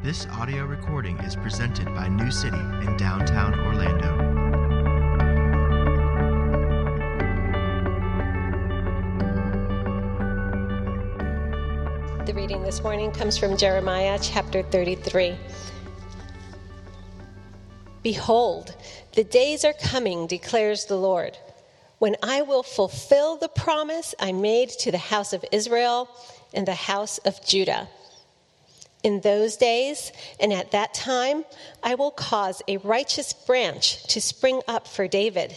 This audio recording is presented by New City in downtown Orlando. The reading this morning comes from Jeremiah chapter 33. Behold, the days are coming, declares the Lord, when I will fulfill the promise I made to the house of Israel and the house of Judah. In those days and at that time, I will cause a righteous branch to spring up for David,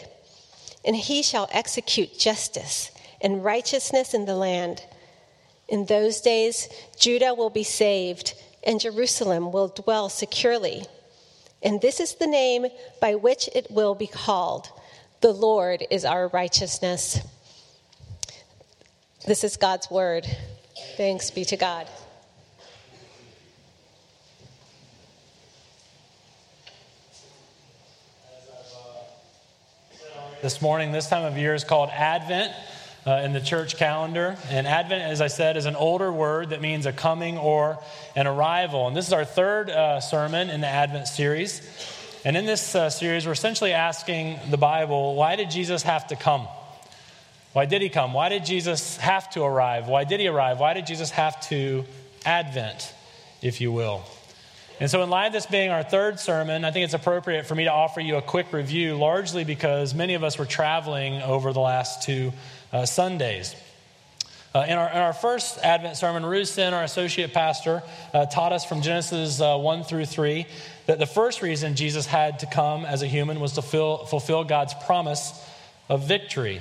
and he shall execute justice and righteousness in the land. In those days, Judah will be saved, and Jerusalem will dwell securely. And this is the name by which it will be called The Lord is our righteousness. This is God's word. Thanks be to God. This morning, this time of year is called Advent uh, in the church calendar. And Advent, as I said, is an older word that means a coming or an arrival. And this is our third uh, sermon in the Advent series. And in this uh, series, we're essentially asking the Bible why did Jesus have to come? Why did he come? Why did Jesus have to arrive? Why did he arrive? Why did Jesus have to Advent, if you will? And so, in light of this being our third sermon, I think it's appropriate for me to offer you a quick review, largely because many of us were traveling over the last two uh, Sundays. Uh, in, our, in, our, first Advent sermon, Ruth Rusin, our associate pastor, uh, taught us from Genesis uh, 1 through 3 that the first reason Jesus had to come as a human was to fill, fulfill God's promise of victory.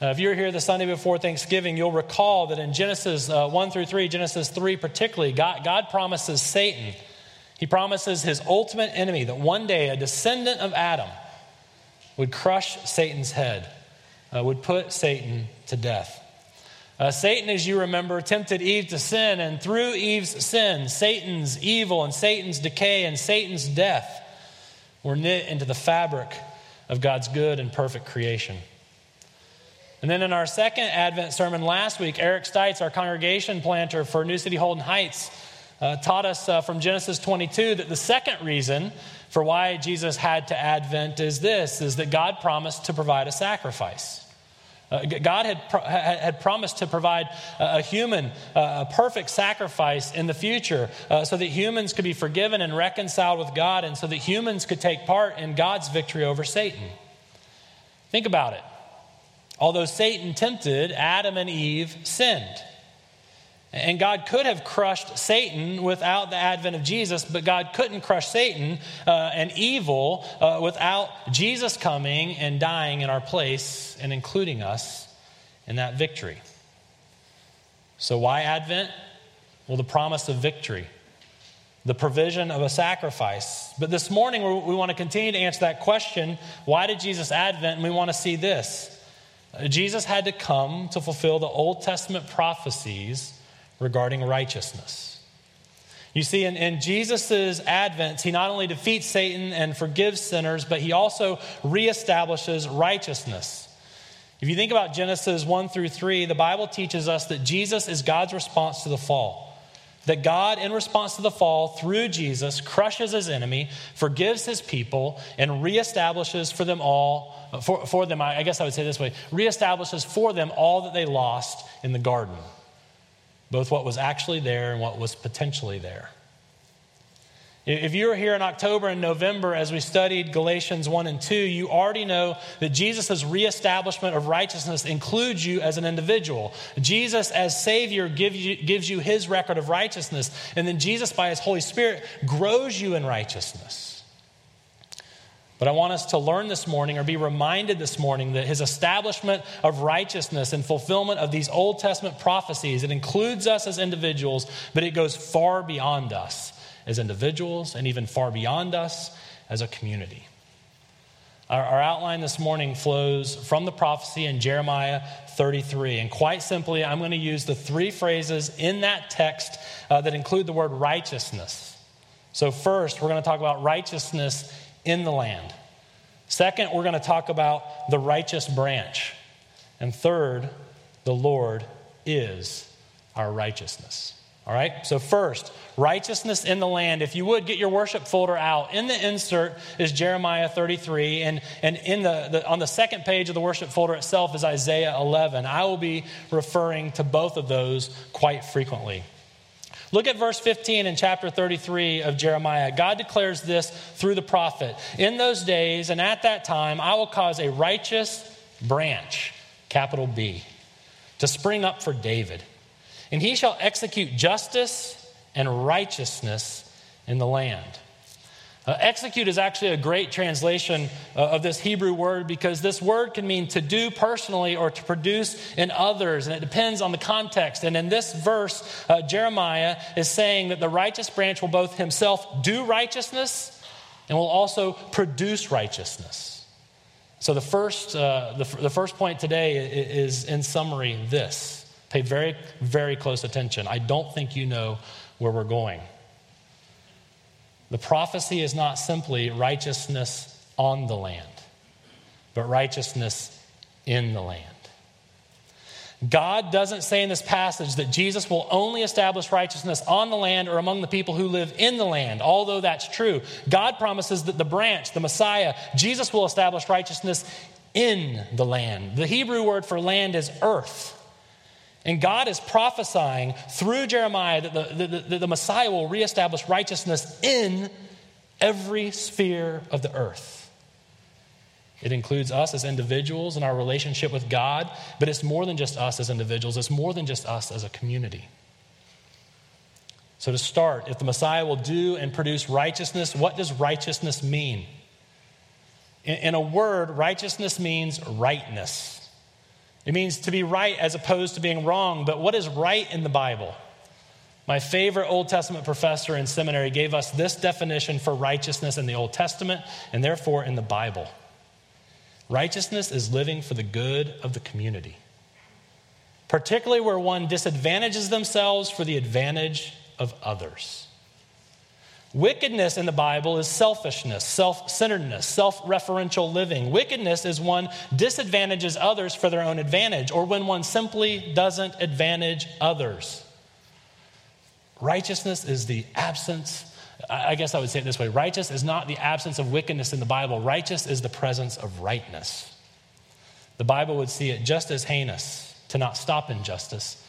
Uh, if you were here the Sunday before Thanksgiving, you'll recall that in Genesis uh, 1 through 3, Genesis 3 particularly, God, God promises Satan he promises his ultimate enemy that one day a descendant of Adam would crush Satan's head, uh, would put Satan to death. Uh, Satan, as you remember, tempted Eve to sin, and through Eve's sin, Satan's evil and Satan's decay and Satan's death were knit into the fabric of God's good and perfect creation. And then in our second Advent sermon last week, Eric Stites, our congregation planter for New City Holden Heights, uh, taught us uh, from Genesis 22 that the second reason for why Jesus had to advent is this is that God promised to provide a sacrifice. Uh, God had, pro- had promised to provide a, human, uh, a perfect sacrifice in the future uh, so that humans could be forgiven and reconciled with God and so that humans could take part in God's victory over Satan. Think about it. Although Satan tempted, Adam and Eve sinned. And God could have crushed Satan without the advent of Jesus, but God couldn't crush Satan uh, and evil uh, without Jesus coming and dying in our place and including us in that victory. So, why Advent? Well, the promise of victory, the provision of a sacrifice. But this morning, we want to continue to answer that question why did Jesus Advent? And we want to see this. Jesus had to come to fulfill the Old Testament prophecies regarding righteousness. You see, in, in Jesus' advent, he not only defeats Satan and forgives sinners, but he also reestablishes righteousness. If you think about Genesis 1 through 3, the Bible teaches us that Jesus is God's response to the fall. That God, in response to the fall, through Jesus, crushes his enemy, forgives his people, and reestablishes for them all, for, for them, I guess I would say this way, reestablishes for them all that they lost in the garden both what was actually there and what was potentially there. If you were here in October and November as we studied Galatians 1 and 2, you already know that Jesus' reestablishment of righteousness includes you as an individual. Jesus, as Savior, gives you, gives you his record of righteousness, and then Jesus, by his Holy Spirit, grows you in righteousness. But I want us to learn this morning or be reminded this morning that his establishment of righteousness and fulfillment of these Old Testament prophecies, it includes us as individuals, but it goes far beyond us as individuals and even far beyond us as a community. Our, our outline this morning flows from the prophecy in Jeremiah 33. And quite simply, I'm going to use the three phrases in that text uh, that include the word righteousness. So, first, we're going to talk about righteousness in the land. Second, we're going to talk about the righteous branch. And third, the Lord is our righteousness. All right, so first, righteousness in the land. If you would get your worship folder out, in the insert is Jeremiah 33, and, and in the, the, on the second page of the worship folder itself is Isaiah 11. I will be referring to both of those quite frequently. Look at verse 15 in chapter 33 of Jeremiah. God declares this through the prophet In those days and at that time, I will cause a righteous branch, capital B, to spring up for David and he shall execute justice and righteousness in the land. Uh, execute is actually a great translation uh, of this Hebrew word because this word can mean to do personally or to produce in others, and it depends on the context. And in this verse, uh, Jeremiah is saying that the righteous branch will both himself do righteousness and will also produce righteousness. So the first, uh, the, the first point today is, in summary, this Pay very, very close attention. I don't think you know where we're going. The prophecy is not simply righteousness on the land, but righteousness in the land. God doesn't say in this passage that Jesus will only establish righteousness on the land or among the people who live in the land, although that's true. God promises that the branch, the Messiah, Jesus will establish righteousness in the land. The Hebrew word for land is earth. And God is prophesying through Jeremiah that the, the, the, the, Messiah will reestablish righteousness in every sphere of the earth. It includes us as individuals and our relationship with God, but it's more than just us as individuals, it's more than just us as a community. So, to start, if the Messiah will do and produce righteousness, what does righteousness mean? In, in a word, righteousness means rightness. It means to be right as opposed to being wrong. But what is right in the Bible? My favorite Old Testament professor in seminary gave us this definition for righteousness in the Old Testament and therefore in the Bible righteousness is living for the good of the community, particularly where one disadvantages themselves for the advantage of others. Wickedness in the Bible is selfishness, self centeredness, self referential living. Wickedness is one disadvantages others for their own advantage, or when one simply doesn't advantage others. Righteousness is the absence, I guess I would say it this way righteous is not the absence of wickedness in the Bible, righteous is the presence of rightness. The Bible would see it just as heinous to not stop injustice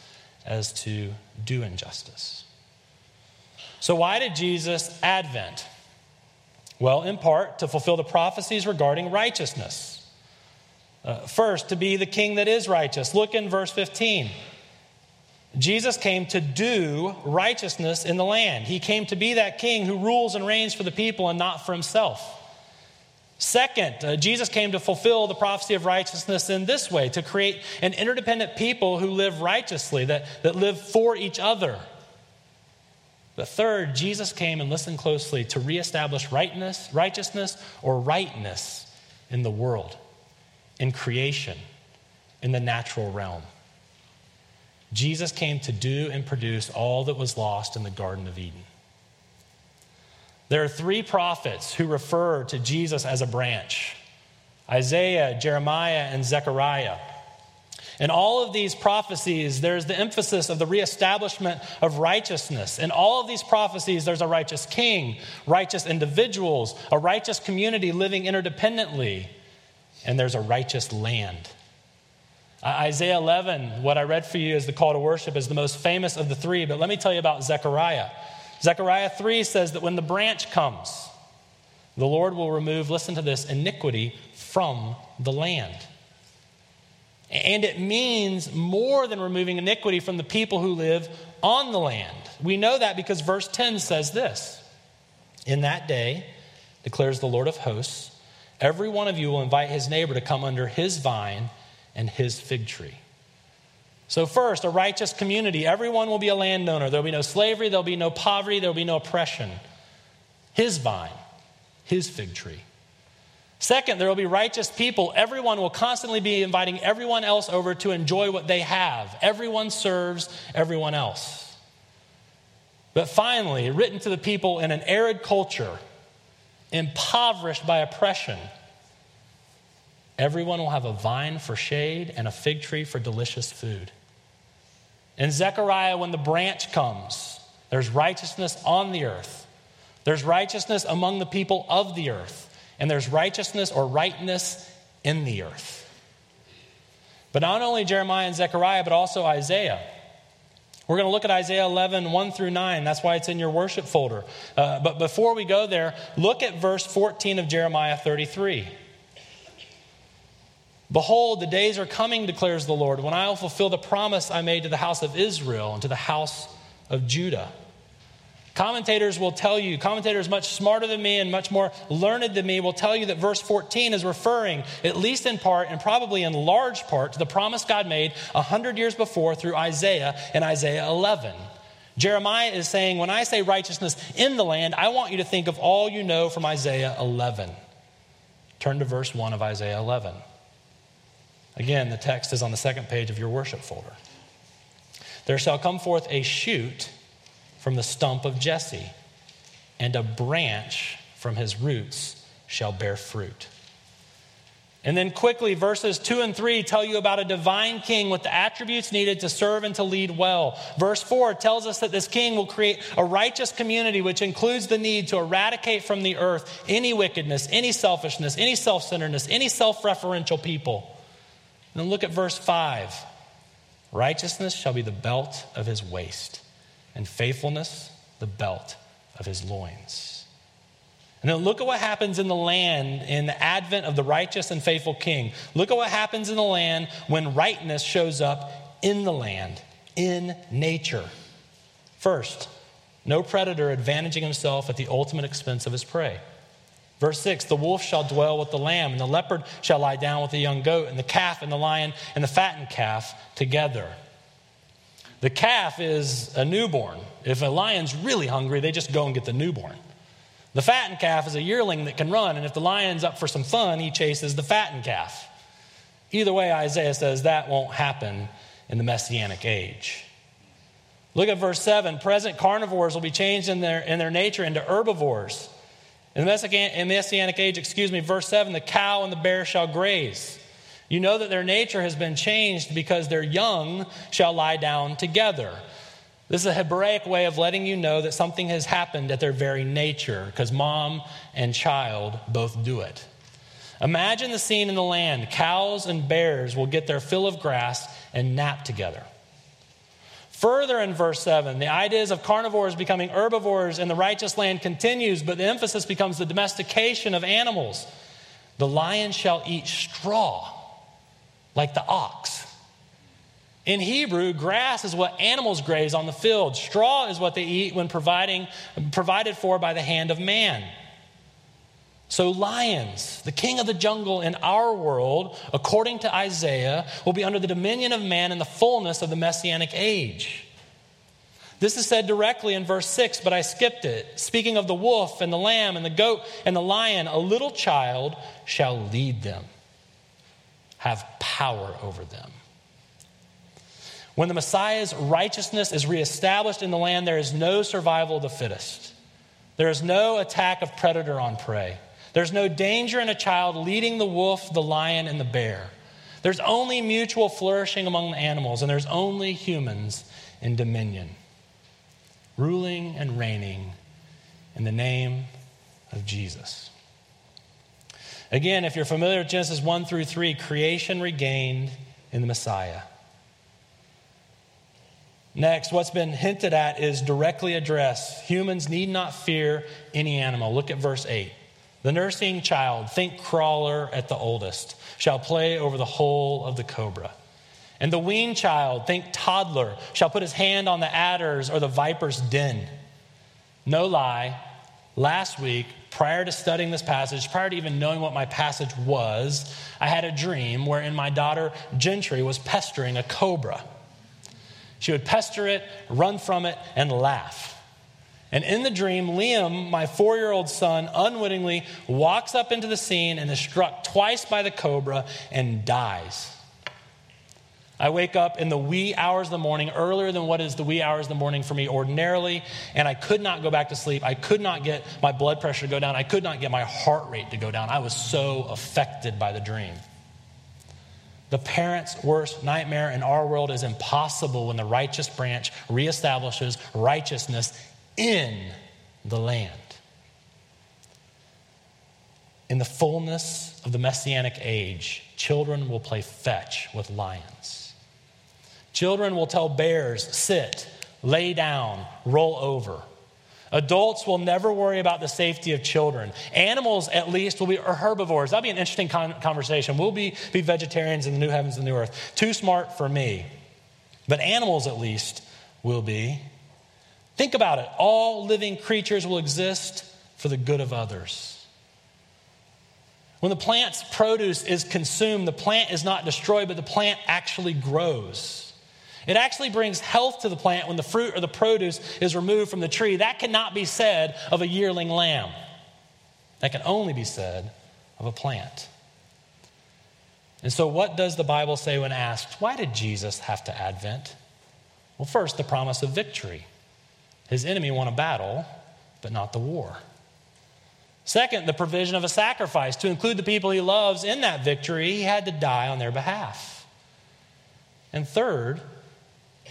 as to do injustice. So, why did Jesus advent? Well, in part, to fulfill the prophecies regarding righteousness. Uh, first, to be the king that is righteous. Look in verse 15. Jesus came to do righteousness in the land. He came to be that king who rules and reigns for the people and not for himself. Second, uh, Jesus came to fulfill the prophecy of righteousness in this way to create an interdependent people who live righteously, that, that live for each other. But third, Jesus came and listened closely to reestablish rightness, righteousness or rightness in the world, in creation, in the natural realm. Jesus came to do and produce all that was lost in the Garden of Eden. There are three prophets who refer to Jesus as a branch Isaiah, Jeremiah, and Zechariah. In all of these prophecies, there's the emphasis of the reestablishment of righteousness. In all of these prophecies, there's a righteous king, righteous individuals, a righteous community living interdependently, and there's a righteous land. Isaiah 11, what I read for you as the call to worship, is the most famous of the three, but let me tell you about Zechariah. Zechariah 3 says that when the branch comes, the Lord will remove, listen to this, iniquity from the land. And it means more than removing iniquity from the people who live on the land. We know that because verse 10 says this In that day, declares the Lord of hosts, every one of you will invite his neighbor to come under his vine and his fig tree. So, first, a righteous community. Everyone will be a landowner. There'll be no slavery, there'll be no poverty, there'll be no oppression. His vine, his fig tree. Second, there will be righteous people. Everyone will constantly be inviting everyone else over to enjoy what they have. Everyone serves everyone else. But finally, written to the people in an arid culture, impoverished by oppression, everyone will have a vine for shade and a fig tree for delicious food. In Zechariah, when the branch comes, there's righteousness on the earth. There's righteousness among the people of the earth. And there's righteousness or rightness in the earth. But not only Jeremiah and Zechariah, but also Isaiah. We're going to look at Isaiah 11, 1 through 9. That's why it's in your worship folder. Uh, but before we go there, look at verse 14 of Jeremiah 33. Behold, the days are coming, declares the Lord, when I will fulfill the promise I made to the house of Israel and to the house of Judah. Commentators will tell you, commentators much smarter than me and much more learned than me will tell you that verse 14 is referring, at least in part and probably in large part, to the promise God made 100 years before through Isaiah in Isaiah 11. Jeremiah is saying, when I say righteousness in the land, I want you to think of all you know from Isaiah 11. Turn to verse 1 of Isaiah 11. Again, the text is on the second page of your worship folder. There shall come forth a shoot from the stump of Jesse, and a branch from his roots shall bear fruit. And then quickly, verses 2 and 3 tell you about a divine king with the attributes needed to serve and to lead well. Verse 4 tells us that this king will create a righteous community, which includes the need to eradicate from the earth any wickedness, any selfishness, any self centeredness, any self referential people. And then look at verse 5 Righteousness shall be the belt of his waist and faithfulness the belt of his loins. And then look at what happens in the land in the advent of the righteous and faithful king. Look at what happens in the land when rightness shows up in the land, in nature. First, no predator advantaging himself at the ultimate expense of his prey. Verse 6 The wolf shall dwell with the lamb, and the leopard shall lie down with the young goat, and the calf and the lion and the fattened calf together. The calf is a newborn. If a lion's really hungry, they just go and get the newborn. The fattened calf is a yearling that can run, and if the lion's up for some fun, he chases the fattened calf. Either way, Isaiah says that won't happen in the messianic age. Look at verse 7. Present carnivores will be changed in their, in their nature into herbivores. In the messianic age, excuse me, verse 7 the cow and the bear shall graze. You know that their nature has been changed because their young shall lie down together. This is a Hebraic way of letting you know that something has happened at their very nature because mom and child both do it. Imagine the scene in the land. Cows and bears will get their fill of grass and nap together. Further in verse 7, the ideas of carnivores becoming herbivores in the righteous land continues, but the emphasis becomes the domestication of animals. The lion shall eat straw like the ox. In Hebrew, grass is what animals graze on the field. Straw is what they eat when providing, provided for by the hand of man. So, lions, the king of the jungle in our world, according to Isaiah, will be under the dominion of man in the fullness of the messianic age. This is said directly in verse 6, but I skipped it. Speaking of the wolf and the lamb and the goat and the lion, a little child shall lead them have power over them. When the Messiah's righteousness is reestablished in the land, there is no survival of the fittest. There is no attack of predator on prey. There's no danger in a child leading the wolf, the lion, and the bear. There's only mutual flourishing among the animals, and there's only humans in dominion, ruling and reigning in the name of Jesus. Again, if you're familiar with Genesis 1 through 3, creation regained in the Messiah. Next, what's been hinted at is directly addressed. Humans need not fear any animal. Look at verse 8. The nursing child, think crawler at the oldest, shall play over the hole of the cobra. And the weaned child, think toddler, shall put his hand on the adder's or the viper's den. No lie, last week prior to studying this passage, prior to even knowing what my passage was, I had a dream wherein my daughter Gentry was pestering a cobra. She would pester it, run from it, and laugh. And in the dream, Liam, my four year old son, unwittingly walks up into the scene and is struck twice by the cobra and dies. I wake up in the wee hours of the morning, earlier than what is the wee hours of the morning for me ordinarily, and I could not go back to sleep. I could not get my blood pressure to go down. I could not get my heart rate to go down. I was so affected by the dream. The parent's worst nightmare in our world is impossible when the righteous branch reestablishes righteousness in the land. In the fullness of the messianic age, children will play fetch with lions. Children will tell bears, sit, lay down, roll over. Adults will never worry about the safety of children. Animals, at least, will be herbivores. That'll be an interesting con- conversation. We'll be, be vegetarians in the new heavens and the new earth. Too smart for me. But animals, at least, will be. Think about it. All living creatures will exist for the good of others. When the plant's produce is consumed, the plant is not destroyed, but the plant actually grows. It actually brings health to the plant when the fruit or the produce is removed from the tree. That cannot be said of a yearling lamb. That can only be said of a plant. And so, what does the Bible say when asked, why did Jesus have to advent? Well, first, the promise of victory. His enemy won a battle, but not the war. Second, the provision of a sacrifice. To include the people he loves in that victory, he had to die on their behalf. And third,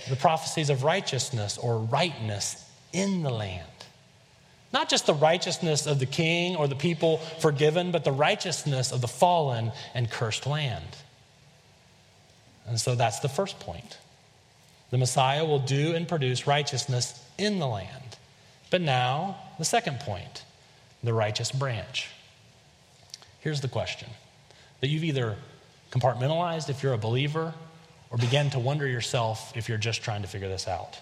the prophecies of righteousness or rightness in the land. Not just the righteousness of the king or the people forgiven, but the righteousness of the fallen and cursed land. And so that's the first point. The Messiah will do and produce righteousness in the land. But now, the second point the righteous branch. Here's the question that you've either compartmentalized if you're a believer or begin to wonder yourself if you're just trying to figure this out.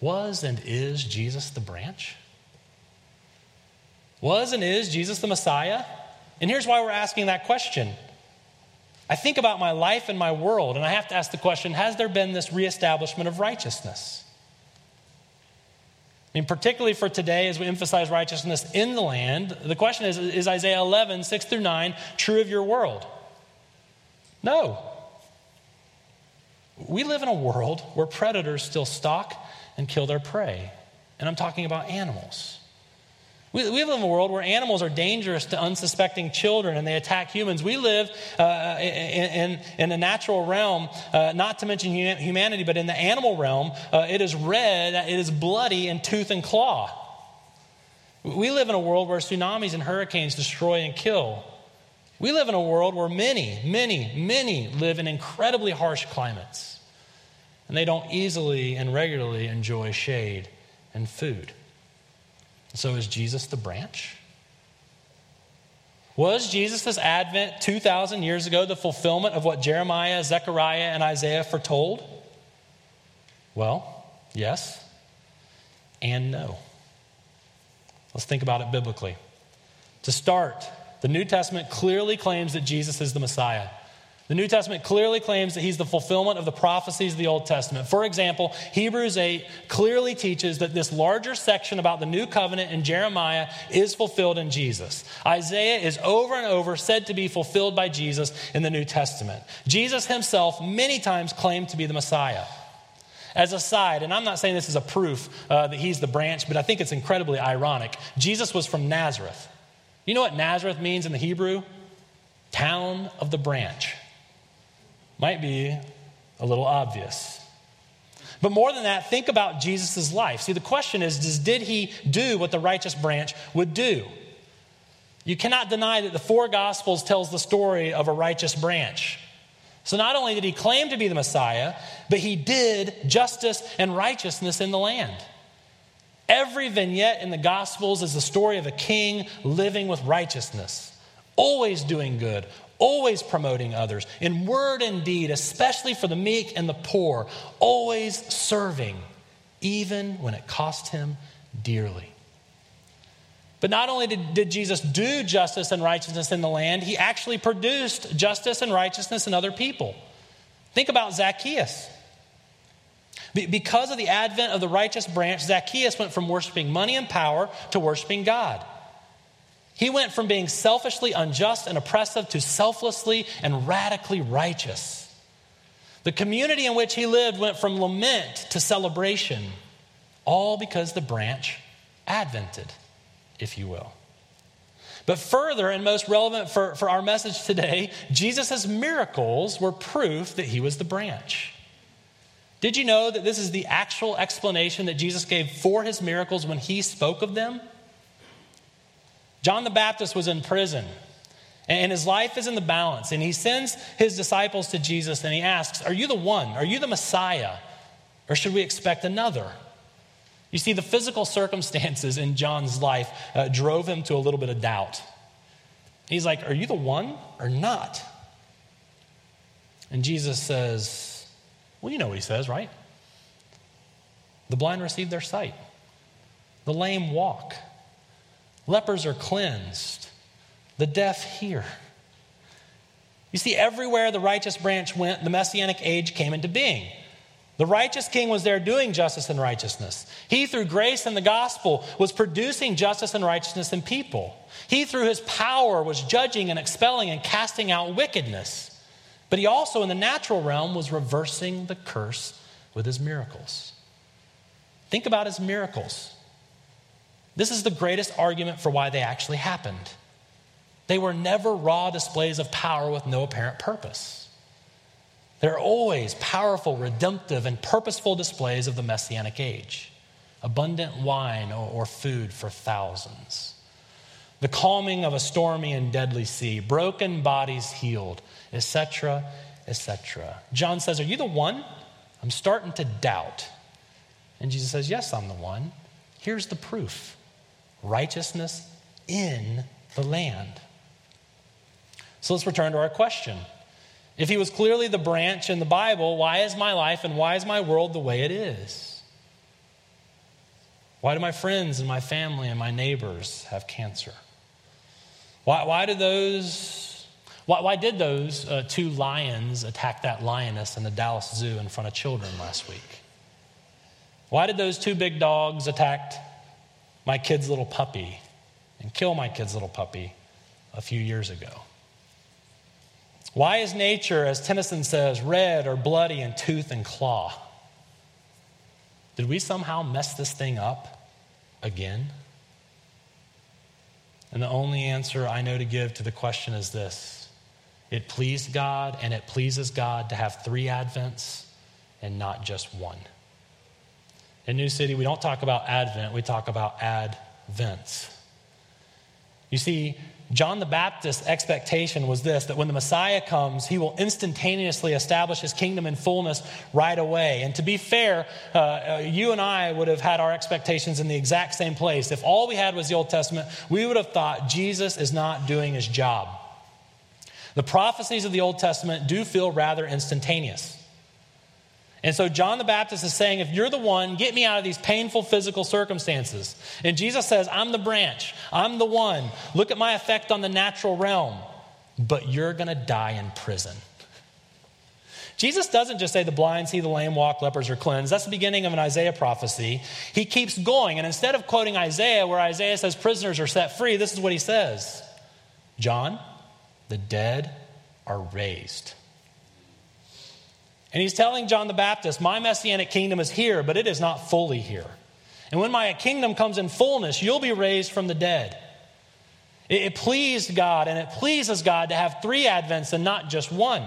Was and is Jesus the branch? Was and is Jesus the Messiah? And here's why we're asking that question. I think about my life and my world, and I have to ask the question Has there been this reestablishment of righteousness? I mean, particularly for today, as we emphasize righteousness in the land, the question is Is Isaiah 11, 6 through 9, true of your world? No. We live in a world where predators still stalk and kill their prey. And I'm talking about animals. We, we live in a world where animals are dangerous to unsuspecting children and they attack humans. We live uh, in, in, in, a natural realm, uh, not to mention humanity, but in the animal realm, uh, it is red, it is bloody in tooth and claw. We live in a world where tsunamis and hurricanes destroy and kill. We live in a world where many, many, many live in incredibly harsh climates, and they don't easily and regularly enjoy shade and food. So, is Jesus the branch? Was Jesus' advent 2,000 years ago the fulfillment of what Jeremiah, Zechariah, and Isaiah foretold? Well, yes and no. Let's think about it biblically. To start, the New Testament clearly claims that Jesus is the Messiah. The New Testament clearly claims that he's the fulfillment of the prophecies of the Old Testament. For example, Hebrews 8 clearly teaches that this larger section about the new covenant in Jeremiah is fulfilled in Jesus. Isaiah is over and over said to be fulfilled by Jesus in the New Testament. Jesus himself many times claimed to be the Messiah. As a side, and I'm not saying this is a proof uh, that he's the branch, but I think it's incredibly ironic. Jesus was from Nazareth. You know what Nazareth means in the Hebrew? Town of the branch. Might be a little obvious. But more than that, think about Jesus' life. See, the question is, is did he do what the righteous branch would do? You cannot deny that the four gospels tells the story of a righteous branch. So not only did he claim to be the Messiah, but he did justice and righteousness in the land. Every vignette in the Gospels is the story of a king living with righteousness, always doing good, always promoting others, in word and deed, especially for the meek and the poor, always serving, even when it cost him dearly. But not only did, did Jesus do justice and righteousness in the land, he actually produced justice and righteousness in other people. Think about Zacchaeus. Because of the advent of the righteous branch, Zacchaeus went from worshiping money and power to worshiping God. He went from being selfishly unjust and oppressive to selflessly and radically righteous. The community in which he lived went from lament to celebration, all because the branch advented, if you will. But further, and most relevant for, for our message today, Jesus' miracles were proof that he was the branch. Did you know that this is the actual explanation that Jesus gave for his miracles when he spoke of them? John the Baptist was in prison, and his life is in the balance. And he sends his disciples to Jesus and he asks, Are you the one? Are you the Messiah? Or should we expect another? You see, the physical circumstances in John's life uh, drove him to a little bit of doubt. He's like, Are you the one or not? And Jesus says, Well, you know what he says, right? The blind receive their sight, the lame walk, lepers are cleansed, the deaf hear. You see, everywhere the righteous branch went, the messianic age came into being. The righteous king was there doing justice and righteousness. He, through grace and the gospel, was producing justice and righteousness in people. He, through his power, was judging and expelling and casting out wickedness. But he also, in the natural realm, was reversing the curse with his miracles. Think about his miracles. This is the greatest argument for why they actually happened. They were never raw displays of power with no apparent purpose. They're always powerful, redemptive, and purposeful displays of the Messianic age abundant wine or, food for thousands, the calming of a stormy and deadly sea, broken bodies healed, etc., etc. John says, Are you the one? I'm starting to doubt. And Jesus says, Yes, I'm the one. Here's the proof righteousness in the land. So let's return to our question. If he was clearly the branch in the Bible, why is my life and why is my world the way it is? Why do my friends and my family and my neighbors have cancer? Why, why do those, why, why did those uh, two lions attack that lioness in the Dallas Zoo in front of children last week? Why did those two big dogs attack my kid's little puppy and kill my kid's little puppy a few years ago? Why is nature, as Tennyson says, red or bloody in tooth and claw? Did we somehow mess this thing up again? And the only answer I know to give to the question is this it pleased God and it pleases God to have three Advents and not just one. In New City, we don't talk about Advent, we talk about Advents. You see, John the Baptist's expectation was this that when the Messiah comes, he will instantaneously establish his kingdom in fullness right away. And to be fair, uh, uh, you and I would have had our expectations in the exact same place. If all we had was the Old Testament, we would have thought Jesus is not doing his job. The prophecies of the Old Testament do feel rather instantaneous. And so John the Baptist is saying, if you're the one, get me out of these painful physical circumstances. And Jesus says, I'm the branch, I'm the one. Look at my effect on the natural realm. But you're going to die in prison. Jesus doesn't just say the blind see the lame walk, lepers are cleansed. That's the beginning of an Isaiah prophecy. He keeps going. And instead of quoting Isaiah, where Isaiah says prisoners are set free, this is what he says John, the dead are raised. And he's telling John the Baptist, My messianic kingdom is here, but it is not fully here. And when my kingdom comes in fullness, you'll be raised from the dead. It, pleased God, and it pleases God to have three advents and not just one.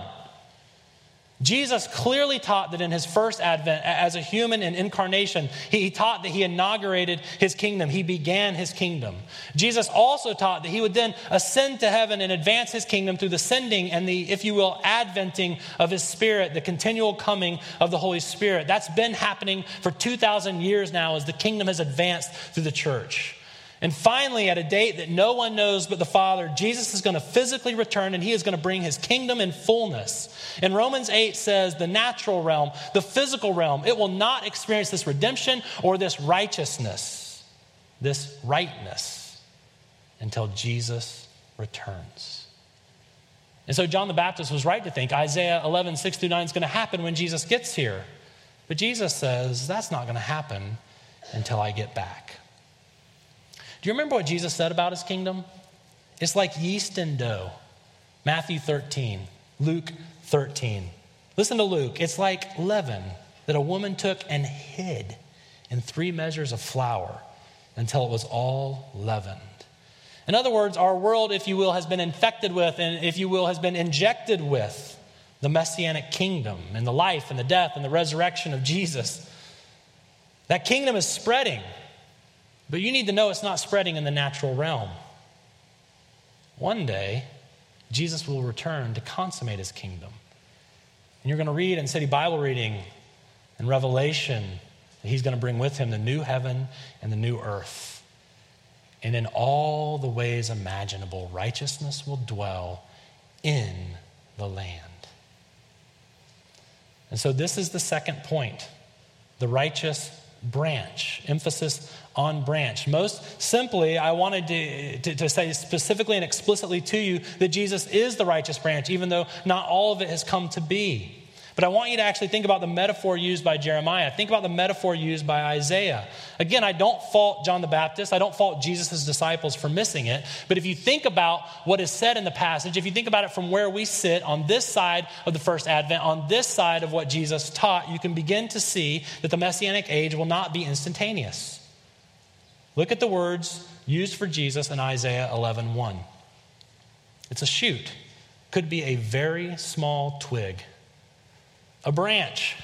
Jesus clearly taught that in his first advent as a human in incarnation, he taught that he inaugurated his kingdom. He began his kingdom. Jesus also taught that he would then ascend to heaven and advance his kingdom through the sending and the, if you will, adventing of his spirit, the continual coming of the Holy Spirit. That's been happening for 2,000 years now as the kingdom has advanced through the church. And finally, at a date that no one knows but the Father, Jesus is going to physically return and he is going to bring his kingdom in fullness. And Romans 8 says the natural realm, the physical realm, it will not experience this redemption or this righteousness, this rightness, until Jesus returns. And so John the Baptist was right to think Isaiah 11, 6 through 9 is going to happen when Jesus gets here. But Jesus says that's not going to happen until I get back. Do you remember what Jesus said about his kingdom? It's like yeast and dough. Matthew 13, Luke 13. Listen to Luke. It's like leaven that a woman took and hid in three measures of flour until it was all leavened. In other words, our world, if you will, has been infected with, and if you will, has been injected with the messianic kingdom and the life and the death and the resurrection of Jesus. That kingdom is spreading, but you need to know it's not spreading in the natural realm. One day, Jesus will return to consummate his kingdom. And you're going to read in City Bible reading and Revelation that he's going to bring with him the new heaven and the new earth. And in all the ways imaginable, righteousness will dwell in the land. And so, this is the second point the righteous branch, emphasis on branch. Most simply, I wanted to, to, to, say specifically and explicitly to you that Jesus is the righteous branch, even though not all of it has come to be. But I want you to actually think about the metaphor used by Jeremiah. Think about the metaphor used by Isaiah. Again, I don't fault John the Baptist. I don't fault Jesus' disciples for missing it. But if you think about what is said in the passage, if you think about it from where we sit on this side of the first advent, on this side of what Jesus taught, you can begin to see that the messianic age will not be instantaneous. Look at the words used for Jesus in Isaiah 11 1. It's a shoot, could be a very small twig a branch,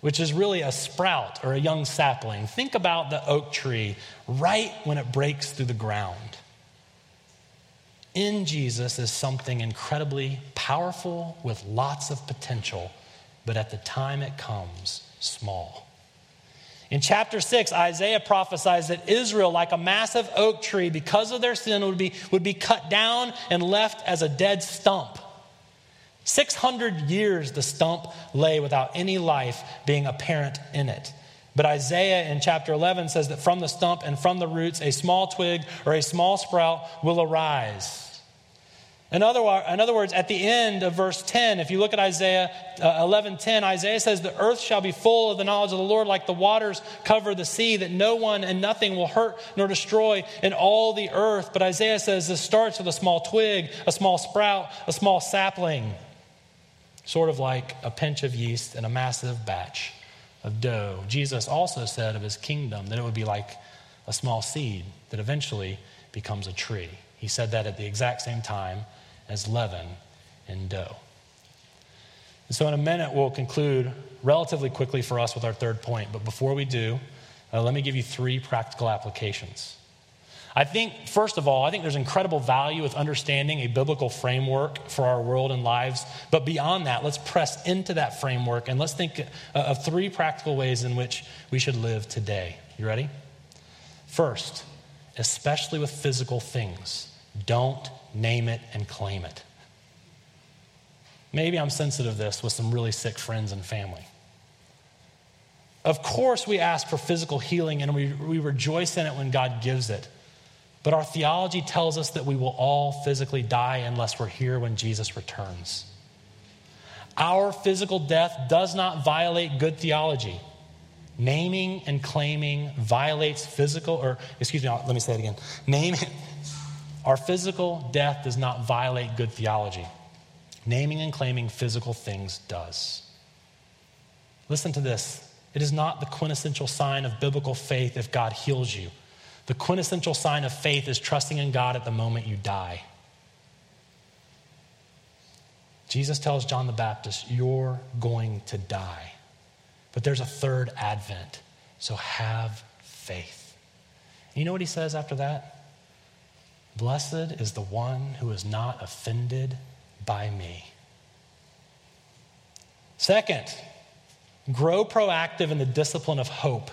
which is really a sprout or a young sapling. Think about the oak tree right when it breaks through the ground. In Jesus is something incredibly powerful with lots of potential, but at the time it comes, small. In chapter 6, Isaiah prophesies that Israel, like a massive oak tree, because of their sin, would be, would be cut down and left as a dead stump. 600 years the stump lay without any life being apparent in it. But Isaiah in chapter 11 says that from the stump and from the roots, a small twig or a small sprout will arise. In other, in other words, at the end of verse 10, if you look at Isaiah uh, 11 10, Isaiah says, The earth shall be full of the knowledge of the Lord, like the waters cover the sea, that no one and nothing will hurt nor destroy in all the earth. But Isaiah says this starts with a small twig, a small sprout, a small sapling sort of like a pinch of yeast in a massive batch of dough. Jesus also said of his kingdom that it would be like a small seed that eventually becomes a tree. He said that at the exact same time as leaven and dough. And so, in a minute, we'll conclude relatively quickly for us with our third point. But before we do, uh, let me give you three practical applications. I think, first of all, I think there's incredible value with understanding a biblical framework for our world and lives. But beyond that, let's press into that framework and let's think of three practical ways in which we should live today. You ready? First, especially with physical things, don't name it and claim it. Maybe I'm sensitive to this with some really sick friends and family. Of course, we ask for physical healing and we, we rejoice in it when God gives it. But our theology tells us that we will all physically die unless we're here when Jesus returns. Our physical death does not violate good theology. Naming and claiming violates physical, or excuse me, let me say it again. Naming, our physical death does not violate good theology. Naming and claiming physical things does. Listen to this. It is not the quintessential sign of biblical faith if God heals you. The quintessential sign of faith is trusting in God at the moment you die. Jesus tells John the Baptist, You're going to die. But there's a third advent, so have faith. And you know what he says after that? Blessed is the one who is not offended by me. Second, grow proactive in the discipline of hope.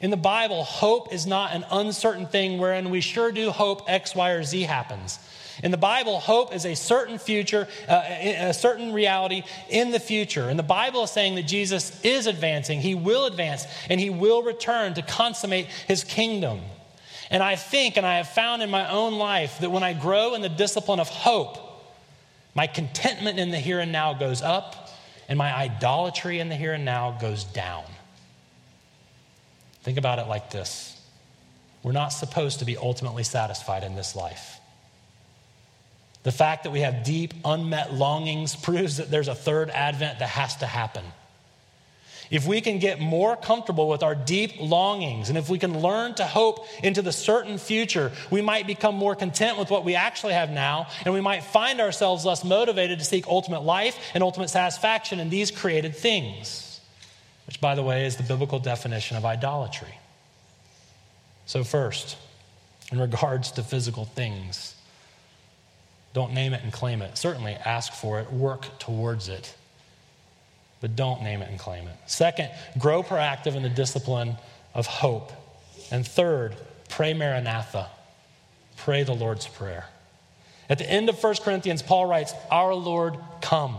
In the Bible, hope is not an uncertain thing wherein we sure do hope X, Y, or Z happens. In the Bible, hope is a certain future, uh, a certain reality in the future. And the Bible is saying that Jesus is advancing, he will advance, and he will return to consummate his kingdom. And I think, and I have found in my own life, that when I grow in the discipline of hope, my contentment in the here and now goes up, and my idolatry in the here and now goes down. Think about it like this we're not supposed to be ultimately satisfied in this life. The fact that we have deep, unmet longings proves that there's a third advent that has to happen. if we can get more comfortable with our deep longings, and if we can learn to hope into the certain future, we might become more content with what we actually have now, and we might find ourselves less motivated to seek ultimate life and ultimate satisfaction in these created things, which, by the way, is the biblical definition of idolatry. So, first, in regards to physical things, don't name it and claim it. Certainly ask for it, work towards it but don't name it and claim it. Second, grow proactive in the discipline of hope. And third, pray Maranatha. Pray the Lord's Prayer. At the end of 1 Corinthians, Paul writes, Our Lord, come.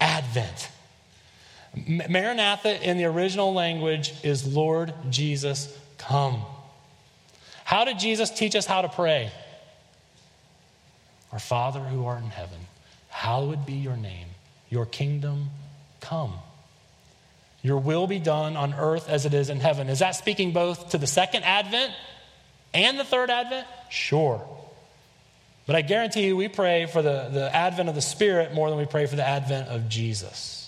Advent. Maranatha in the original language is Lord Jesus, come. How did Jesus teach us how to pray? Our Father who art in heaven, hallowed be your name. Your kingdom come. Your will be done on earth as it is in heaven. Is that speaking both to the second advent and the third advent? Sure. But I guarantee you, we pray for the, the advent of the Spirit more than we pray for the advent of Jesus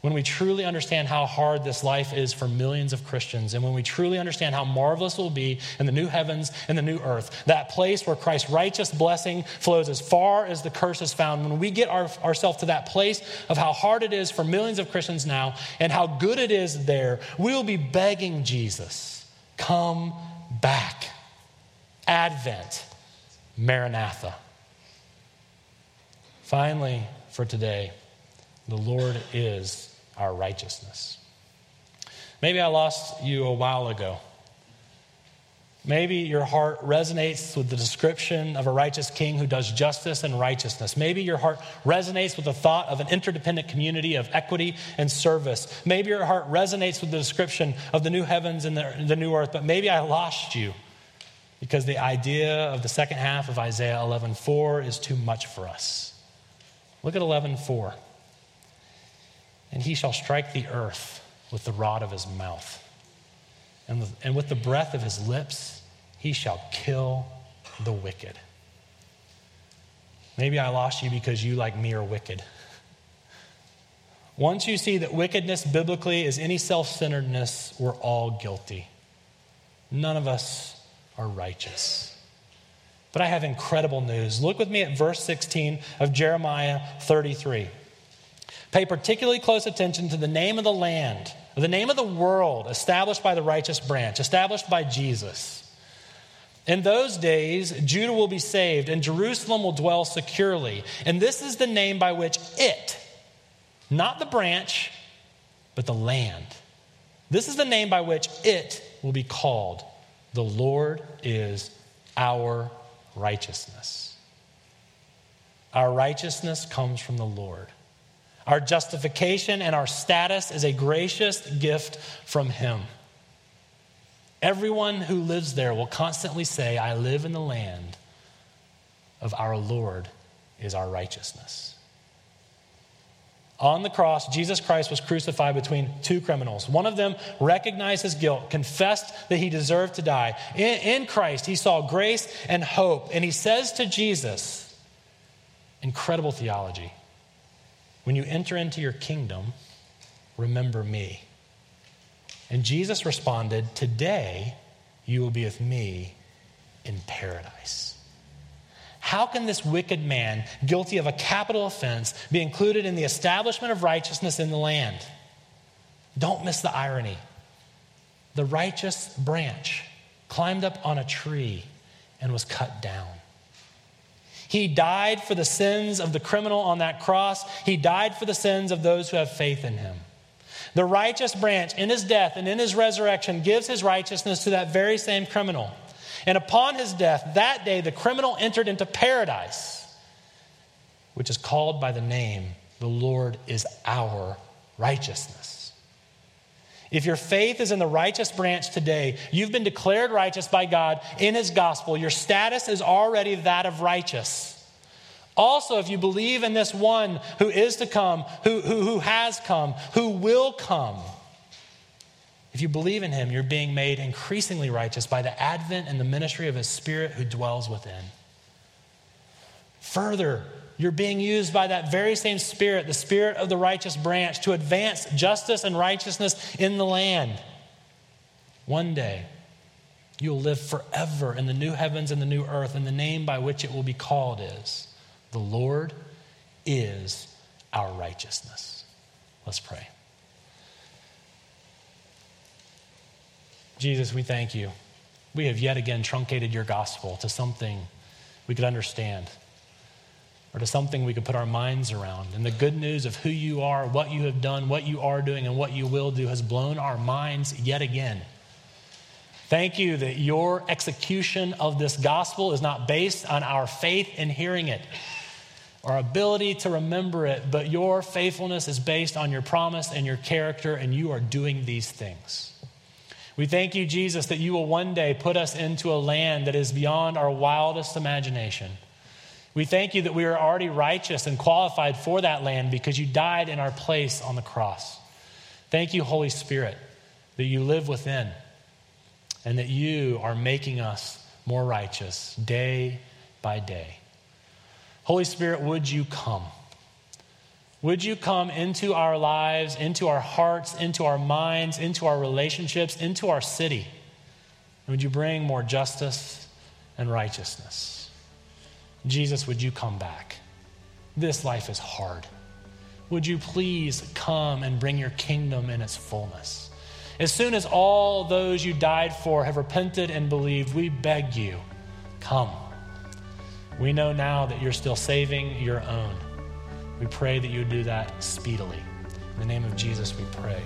when we truly understand how hard this life is for millions of Christians, and when we truly understand how marvelous it will be in the new heavens and the new earth, that place where Christ's righteous blessing flows as far as the curse is found, when we get our, ourselves to that place of how hard it is for millions of Christians now and how good it is there, we will be begging Jesus, come back. Advent, Maranatha. Finally, for today, the Lord is our righteousness. Maybe I lost you a while ago. Maybe your heart resonates with the description of a righteous king who does justice and righteousness. Maybe your heart resonates with the thought of an interdependent community of equity and service. Maybe your heart resonates with the description of the new heavens and the, the new earth, but maybe I lost you because the idea of the second half of Isaiah 11:4 is too much for us. Look at 11:4 and he shall strike the earth with the rod of his mouth. And, the, and with the breath of his lips, he shall kill the wicked. Maybe I lost you because you, like me, are wicked. Once you see that wickedness biblically is any self centeredness, we're all guilty. None of us are righteous. But I have incredible news. Look with me at verse 16 of Jeremiah 33. Pay particularly close attention to the name of the land, the name of the world established by the righteous branch, established by Jesus. In those days, Judah will be saved and Jerusalem will dwell securely. And this is the name by which it, not the branch, but the land, this is the name by which it will be called. The Lord is our righteousness. Our righteousness comes from the Lord. Our justification and our status is a gracious gift from Him. Everyone who lives there will constantly say, I live in the land of our Lord is our righteousness. On the cross, Jesus Christ was crucified between two criminals. One of them recognized his guilt, confessed that he deserved to die. In, in, Christ, he saw grace and hope. And he says to Jesus, incredible theology when you enter into your kingdom, remember me. And Jesus responded, Today you will be with me in paradise. How can this wicked man, guilty of a capital offense, be included in the establishment of righteousness in the land? Don't miss the irony. The righteous branch climbed up on a tree and was cut down. He died for the sins of the criminal on that cross. He died for the sins of those who have faith in him. The righteous branch, in his death and in his resurrection, gives his righteousness to that very same criminal. And upon his death, that day, the criminal entered into paradise, which is called by the name, the Lord is our righteousness. If your faith is in the righteous branch today, you've been declared righteous by God in His gospel. Your status is already that of righteous. Also, if you believe in this one who is to come, who, who, who has come, who will come, if you believe in him, you're being made increasingly righteous by the advent and the ministry of his spirit who dwells within. Further, you're being used by that very same Spirit, the Spirit of the righteous branch, to advance justice and righteousness in the land. One day, you'll live forever in the new heavens and the new earth, and the name by which it will be called is the Lord is our righteousness. Let's pray. Jesus, we thank you. We have yet again truncated your gospel to something we could understand or to something we could put our minds around. And the good news of who you are, what you have done, what you are doing, and what you will do has blown our minds yet again. Thank you that your execution of this gospel is not based on our faith in hearing it, our ability to remember it, but your faithfulness is based on your promise and your character, and you are doing these things. We thank you, Jesus, that you will one day put us into a land that is beyond our wildest imagination we thank you that we are already righteous and qualified for that land because you died in our place on the cross. Thank you, Holy Spirit, that you live within and that you are making us more righteous day by day. Holy Spirit, would you come? Would you come into our lives, into our hearts, into our minds, into our relationships, into our city? And would you bring more justice and righteousness? Jesus, would you come back? This life is hard. Would you please come and bring your kingdom in its fullness? As soon as all those you died for have repented and believed, we beg you, come. We know now that you're still saving your own. We pray that you do that speedily. In the name of Jesus, we pray.